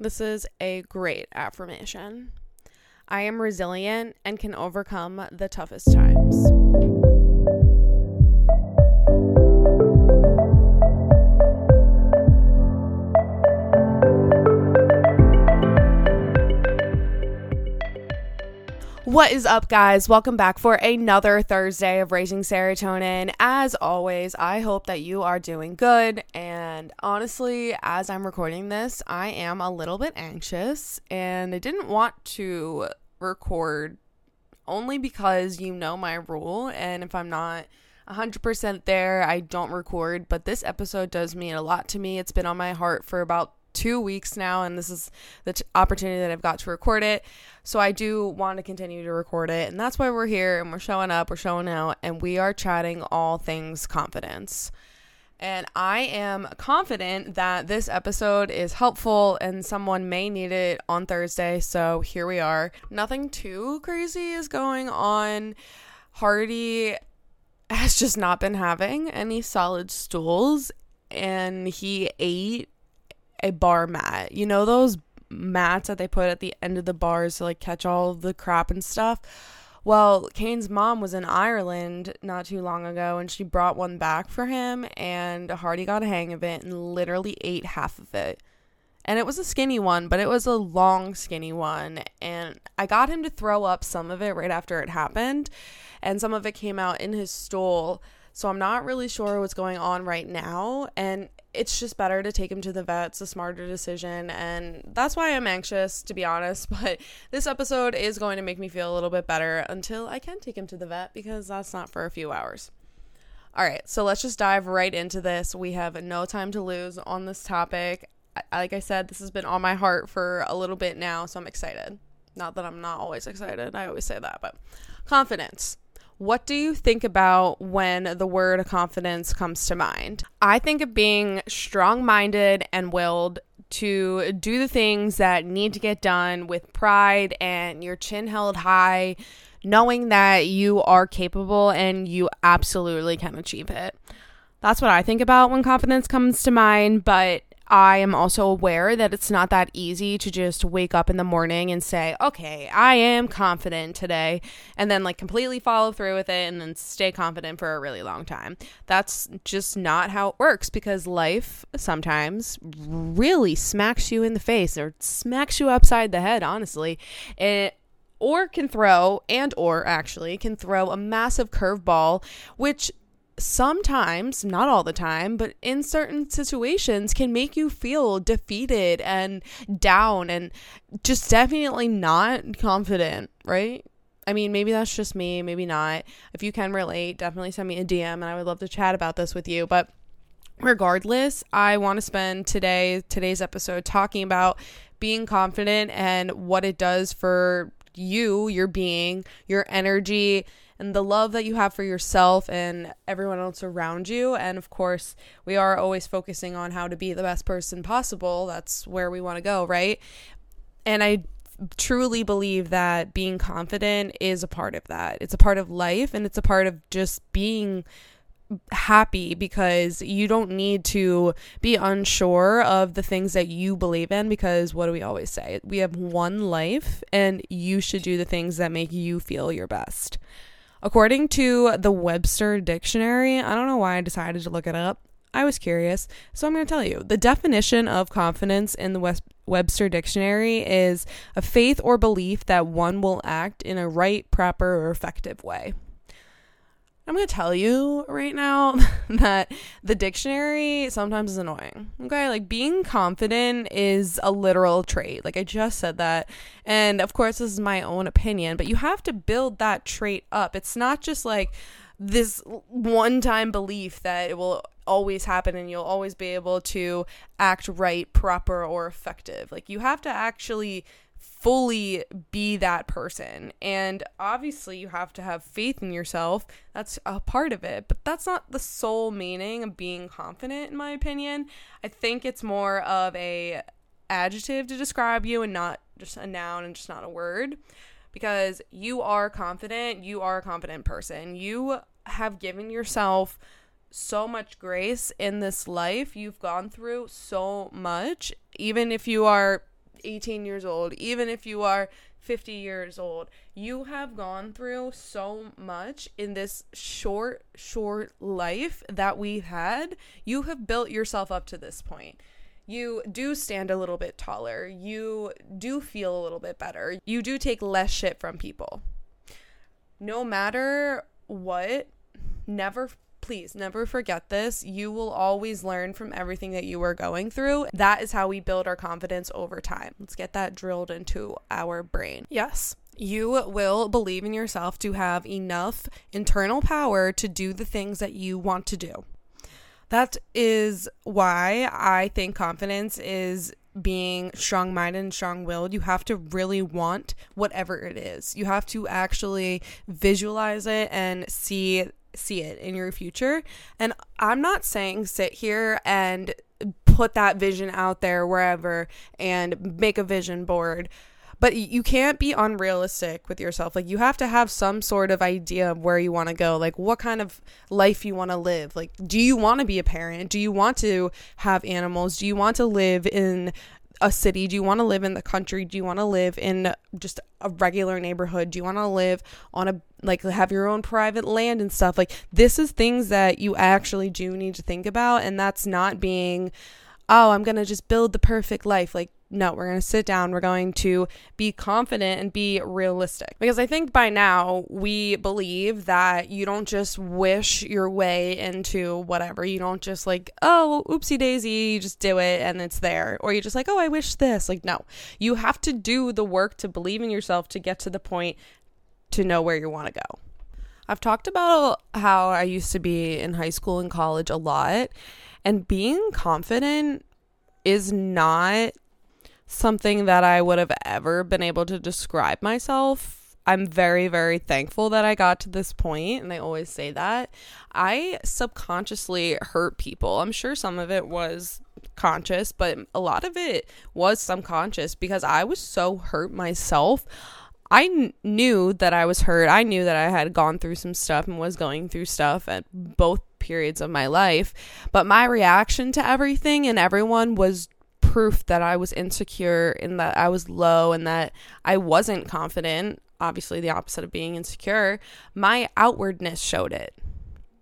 This is a great affirmation. I am resilient and can overcome the toughest times. What is up, guys? Welcome back for another Thursday of Raising Serotonin. As always, I hope that you are doing good. And honestly, as I'm recording this, I am a little bit anxious and I didn't want to record only because you know my rule. And if I'm not 100% there, I don't record. But this episode does mean a lot to me. It's been on my heart for about two weeks now, and this is the t- opportunity that I've got to record it. So I do want to continue to record it, and that's why we're here and we're showing up, we're showing out, and we are chatting all things confidence. And I am confident that this episode is helpful and someone may need it on Thursday. So here we are. Nothing too crazy is going on. Hardy has just not been having any solid stools and he ate a bar mat. You know those mats that they put at the end of the bars to like catch all the crap and stuff? Well, Kane's mom was in Ireland not too long ago and she brought one back for him and Hardy got a hang of it and literally ate half of it. And it was a skinny one, but it was a long skinny one and I got him to throw up some of it right after it happened and some of it came out in his stool. So I'm not really sure what's going on right now and it's just better to take him to the vet. It's a smarter decision. And that's why I'm anxious, to be honest. But this episode is going to make me feel a little bit better until I can take him to the vet because that's not for a few hours. All right, so let's just dive right into this. We have no time to lose on this topic. Like I said, this has been on my heart for a little bit now, so I'm excited. Not that I'm not always excited, I always say that, but confidence. What do you think about when the word confidence comes to mind? I think of being strong minded and willed to do the things that need to get done with pride and your chin held high, knowing that you are capable and you absolutely can achieve it. That's what I think about when confidence comes to mind, but I am also aware that it's not that easy to just wake up in the morning and say, okay, I am confident today, and then like completely follow through with it and then stay confident for a really long time. That's just not how it works because life sometimes really smacks you in the face or smacks you upside the head, honestly. It or can throw and or actually can throw a massive curveball which sometimes, not all the time, but in certain situations can make you feel defeated and down and just definitely not confident, right? I mean, maybe that's just me, maybe not. If you can relate, definitely send me a DM and I would love to chat about this with you. But regardless, I want to spend today today's episode talking about being confident and what it does for you, your being, your energy, and the love that you have for yourself and everyone else around you. And of course, we are always focusing on how to be the best person possible. That's where we want to go, right? And I truly believe that being confident is a part of that. It's a part of life and it's a part of just being happy because you don't need to be unsure of the things that you believe in because what do we always say? We have one life and you should do the things that make you feel your best. According to the Webster Dictionary, I don't know why I decided to look it up. I was curious, so I'm going to tell you. The definition of confidence in the Webster Dictionary is a faith or belief that one will act in a right, proper, or effective way. I'm going to tell you right now that the dictionary sometimes is annoying. Okay. Like being confident is a literal trait. Like I just said that. And of course, this is my own opinion, but you have to build that trait up. It's not just like this one time belief that it will always happen and you'll always be able to act right, proper, or effective. Like you have to actually fully be that person. And obviously, you have to have faith in yourself. That's a part of it, but that's not the sole meaning of being confident in my opinion. I think it's more of a adjective to describe you and not just a noun and just not a word because you are confident, you are a confident person. You have given yourself so much grace in this life. You've gone through so much even if you are 18 years old, even if you are 50 years old, you have gone through so much in this short, short life that we've had. You have built yourself up to this point. You do stand a little bit taller. You do feel a little bit better. You do take less shit from people. No matter what, never please never forget this. You will always learn from everything that you are going through. That is how we build our confidence over time. Let's get that drilled into our brain. Yes. You will believe in yourself to have enough internal power to do the things that you want to do. That is why I think confidence is being strong minded and strong willed, you have to really want whatever it is. You have to actually visualize it and see see it in your future. And I'm not saying sit here and put that vision out there wherever and make a vision board. But you can't be unrealistic with yourself. Like, you have to have some sort of idea of where you want to go. Like, what kind of life you want to live. Like, do you want to be a parent? Do you want to have animals? Do you want to live in a city? Do you want to live in the country? Do you want to live in just a regular neighborhood? Do you want to live on a like have your own private land and stuff? Like this is things that you actually do need to think about and that's not being oh, I'm going to just build the perfect life. Like no, we're going to sit down. We're going to be confident and be realistic. Because I think by now we believe that you don't just wish your way into whatever. You don't just like, oh, oopsie daisy, you just do it and it's there. Or you're just like, oh, I wish this. Like, no, you have to do the work to believe in yourself to get to the point to know where you want to go. I've talked about how I used to be in high school and college a lot, and being confident is not something that I would have ever been able to describe myself. I'm very, very thankful that I got to this point, and I always say that. I subconsciously hurt people. I'm sure some of it was conscious, but a lot of it was subconscious because I was so hurt myself. I knew that I was hurt. I knew that I had gone through some stuff and was going through stuff at both periods of my life. But my reaction to everything and everyone was proof that I was insecure and that I was low and that I wasn't confident, obviously the opposite of being insecure, my outwardness showed it.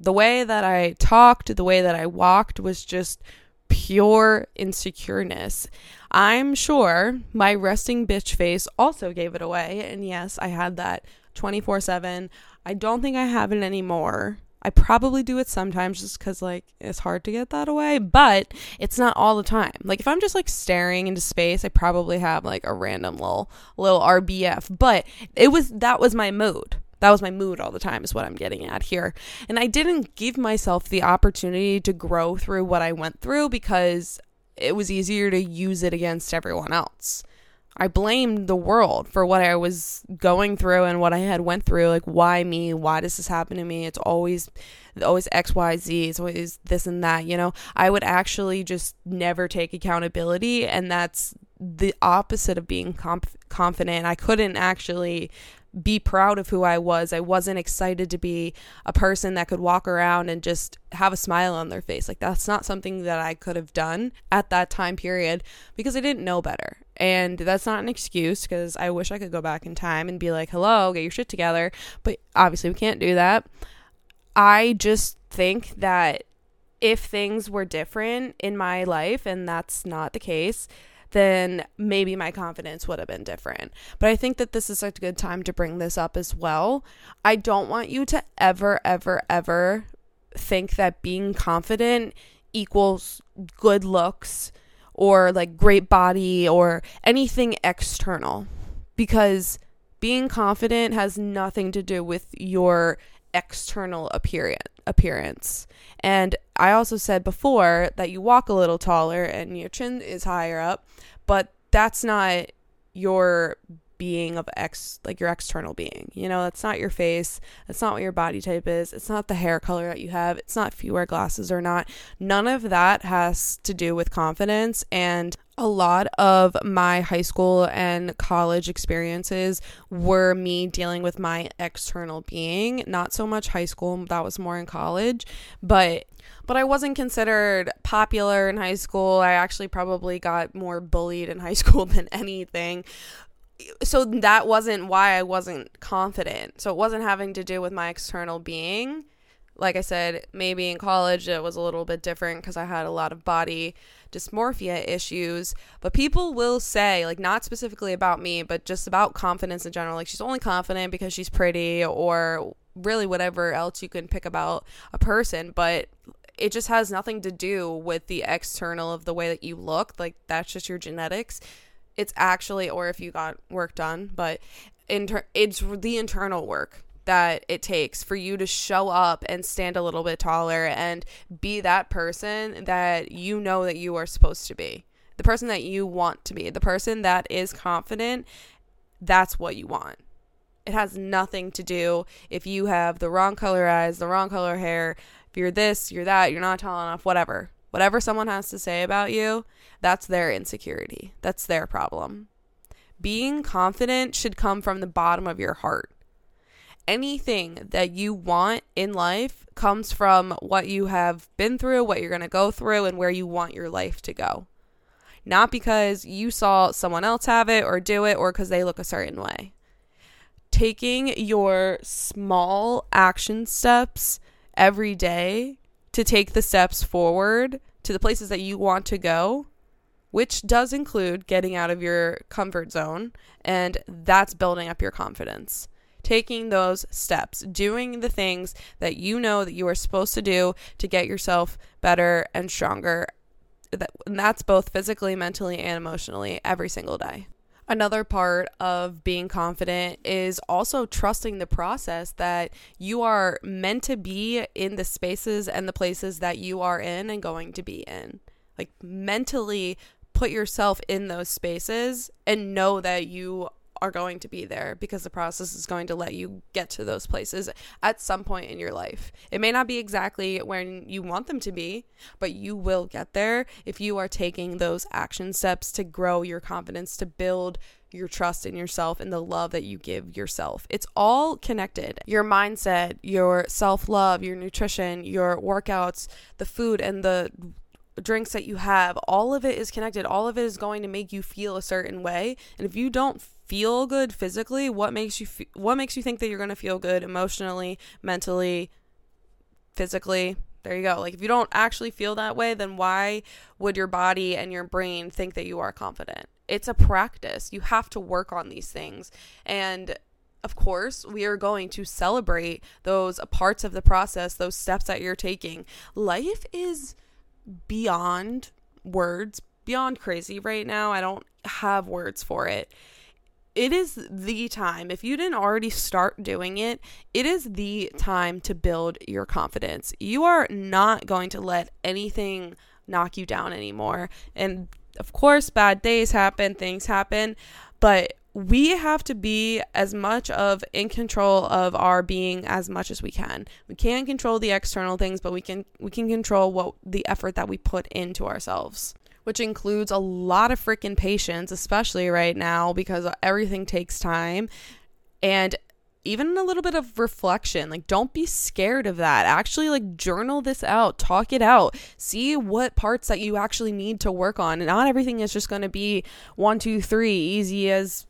The way that I talked, the way that I walked was just pure insecureness. I'm sure my resting bitch face also gave it away. And yes, I had that 24 7. I don't think I have it anymore. I probably do it sometimes just because, like, it's hard to get that away, but it's not all the time. Like, if I'm just like staring into space, I probably have like a random little, little RBF, but it was that was my mood. That was my mood all the time, is what I'm getting at here. And I didn't give myself the opportunity to grow through what I went through because it was easier to use it against everyone else. I blamed the world for what I was going through and what I had went through. Like, why me? Why does this happen to me? It's always, always X, Y, Z. It's always this and that. You know, I would actually just never take accountability, and that's the opposite of being comp- confident. I couldn't actually be proud of who I was. I wasn't excited to be a person that could walk around and just have a smile on their face. Like that's not something that I could have done at that time period because I didn't know better. And that's not an excuse because I wish I could go back in time and be like, "Hello, get your shit together." But obviously we can't do that. I just think that if things were different in my life and that's not the case, then maybe my confidence would have been different. But I think that this is a good time to bring this up as well. I don't want you to ever, ever, ever think that being confident equals good looks or like great body or anything external because being confident has nothing to do with your external appearance. And I also said before that you walk a little taller and your chin is higher up, but that's not your being of ex like your external being. You know, that's not your face. That's not what your body type is. It's not the hair color that you have. It's not if you wear glasses or not. None of that has to do with confidence and a lot of my high school and college experiences were me dealing with my external being, not so much high school, that was more in college, but but I wasn't considered popular in high school. I actually probably got more bullied in high school than anything. So that wasn't why I wasn't confident. So it wasn't having to do with my external being. Like I said, maybe in college it was a little bit different because I had a lot of body dysmorphia issues. But people will say, like, not specifically about me, but just about confidence in general. Like, she's only confident because she's pretty or really whatever else you can pick about a person. But it just has nothing to do with the external of the way that you look. Like that's just your genetics. It's actually, or if you got work done, but inter- it's the internal work that it takes for you to show up and stand a little bit taller and be that person that you know that you are supposed to be. The person that you want to be, the person that is confident, that's what you want. It has nothing to do if you have the wrong color eyes, the wrong color hair, if you're this, you're that, you're not tall enough, whatever. Whatever someone has to say about you, that's their insecurity. That's their problem. Being confident should come from the bottom of your heart. Anything that you want in life comes from what you have been through, what you're going to go through, and where you want your life to go. Not because you saw someone else have it or do it or because they look a certain way. Taking your small action steps every day to take the steps forward to the places that you want to go, which does include getting out of your comfort zone, and that's building up your confidence. Taking those steps, doing the things that you know that you are supposed to do to get yourself better and stronger. And that's both physically, mentally, and emotionally every single day. Another part of being confident is also trusting the process that you are meant to be in the spaces and the places that you are in and going to be in. Like mentally put yourself in those spaces and know that you are going to be there because the process is going to let you get to those places at some point in your life. It may not be exactly when you want them to be, but you will get there if you are taking those action steps to grow your confidence, to build your trust in yourself and the love that you give yourself. It's all connected. Your mindset, your self love, your nutrition, your workouts, the food, and the drinks that you have, all of it is connected. All of it is going to make you feel a certain way. And if you don't feel good physically, what makes you fe- what makes you think that you're going to feel good emotionally, mentally, physically? There you go. Like if you don't actually feel that way, then why would your body and your brain think that you are confident? It's a practice. You have to work on these things. And of course, we are going to celebrate those parts of the process, those steps that you're taking. Life is beyond words, beyond crazy right now. I don't have words for it it is the time. If you didn't already start doing it, it is the time to build your confidence. You are not going to let anything knock you down anymore. And of course, bad days happen, things happen, but we have to be as much of in control of our being as much as we can. We can't control the external things, but we can we can control what the effort that we put into ourselves which includes a lot of freaking patience, especially right now because everything takes time. And even a little bit of reflection. Like, don't be scared of that. Actually, like, journal this out, talk it out, see what parts that you actually need to work on. And not everything is just going to be one, two, three, easy as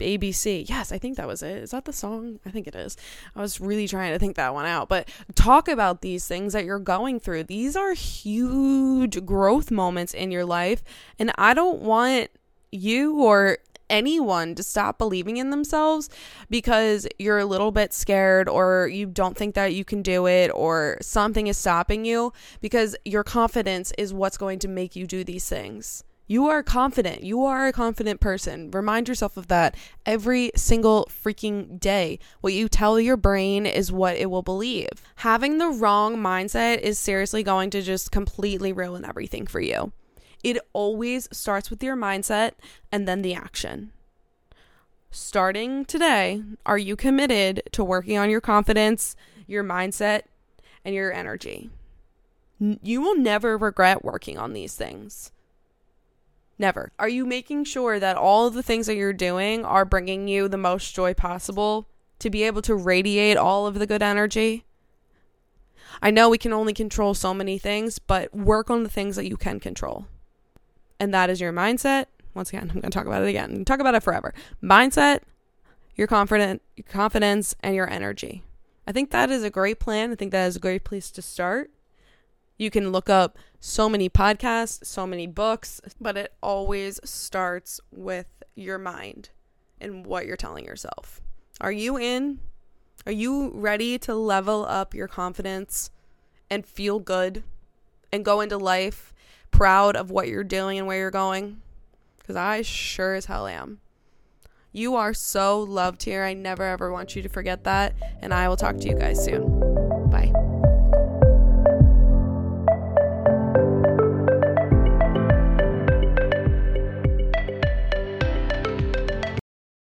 ABC. Yes, I think that was it. Is that the song? I think it is. I was really trying to think that one out. But talk about these things that you're going through. These are huge growth moments in your life. And I don't want you or anyone to stop believing in themselves because you're a little bit scared or you don't think that you can do it or something is stopping you because your confidence is what's going to make you do these things. You are confident. You are a confident person. Remind yourself of that every single freaking day. What you tell your brain is what it will believe. Having the wrong mindset is seriously going to just completely ruin everything for you. It always starts with your mindset and then the action. starting today, are you committed to working on your confidence, your mindset, and your energy? You will never regret working on these things. Never. Are you making sure that all of the things that you're doing are bringing you the most joy possible to be able to radiate all of the good energy? I know we can only control so many things, but work on the things that you can control. And that is your mindset. Once again, I'm going to talk about it again. Talk about it forever. Mindset, your confident your confidence and your energy. I think that is a great plan. I think that is a great place to start. You can look up so many podcasts, so many books, but it always starts with your mind and what you're telling yourself. Are you in? Are you ready to level up your confidence and feel good and go into life proud of what you're doing and where you're going? Because I sure as hell am. You are so loved here. I never ever want you to forget that. And I will talk to you guys soon.